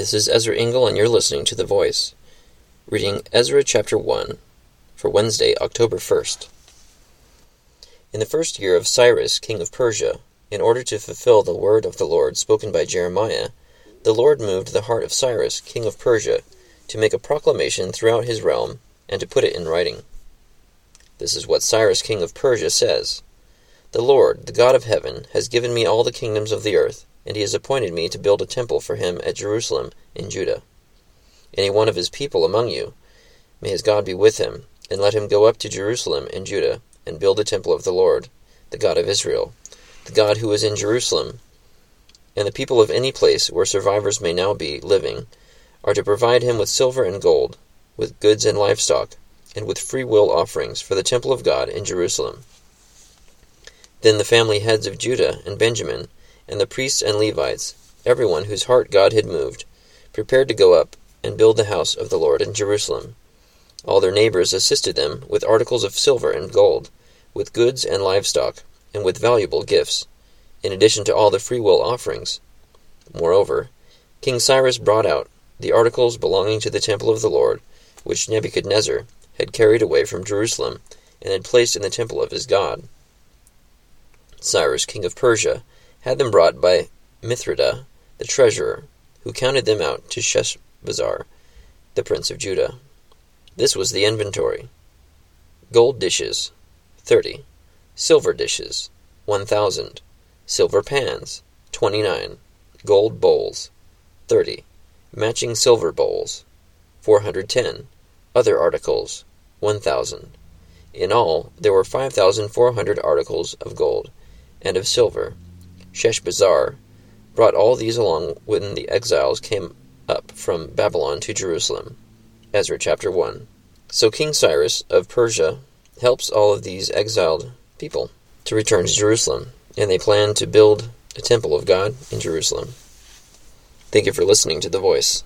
this is Ezra Engel, and you're listening to The Voice. Reading Ezra chapter 1 for Wednesday, October 1st. In the first year of Cyrus, king of Persia, in order to fulfill the word of the Lord spoken by Jeremiah, the Lord moved the heart of Cyrus, king of Persia, to make a proclamation throughout his realm and to put it in writing. This is what Cyrus, king of Persia, says The Lord, the God of heaven, has given me all the kingdoms of the earth and he has appointed me to build a temple for him at Jerusalem in Judah. Any one of his people among you, may his God be with him, and let him go up to Jerusalem in Judah, and build the temple of the Lord, the God of Israel, the God who is in Jerusalem. And the people of any place where survivors may now be living are to provide him with silver and gold, with goods and livestock, and with free will offerings for the temple of God in Jerusalem. Then the family heads of Judah and Benjamin and the priests and Levites, everyone whose heart God had moved, prepared to go up and build the house of the Lord in Jerusalem. All their neighbors assisted them with articles of silver and gold, with goods and livestock, and with valuable gifts, in addition to all the freewill offerings. Moreover, King Cyrus brought out the articles belonging to the temple of the Lord, which Nebuchadnezzar had carried away from Jerusalem, and had placed in the temple of his God. Cyrus, king of Persia, had them brought by Mithredath, the treasurer, who counted them out to Sheshbazzar, the prince of Judah. This was the inventory. Gold dishes, thirty, silver dishes, one thousand, silver pans, twenty nine, gold bowls, thirty, matching silver bowls, four hundred ten, other articles, one thousand. In all, there were five thousand four hundred articles of gold, and of silver, Sheshbazzar brought all these along when the exiles came up from Babylon to Jerusalem. Ezra chapter 1. So King Cyrus of Persia helps all of these exiled people to return to Jerusalem, and they plan to build a temple of God in Jerusalem. Thank you for listening to The Voice.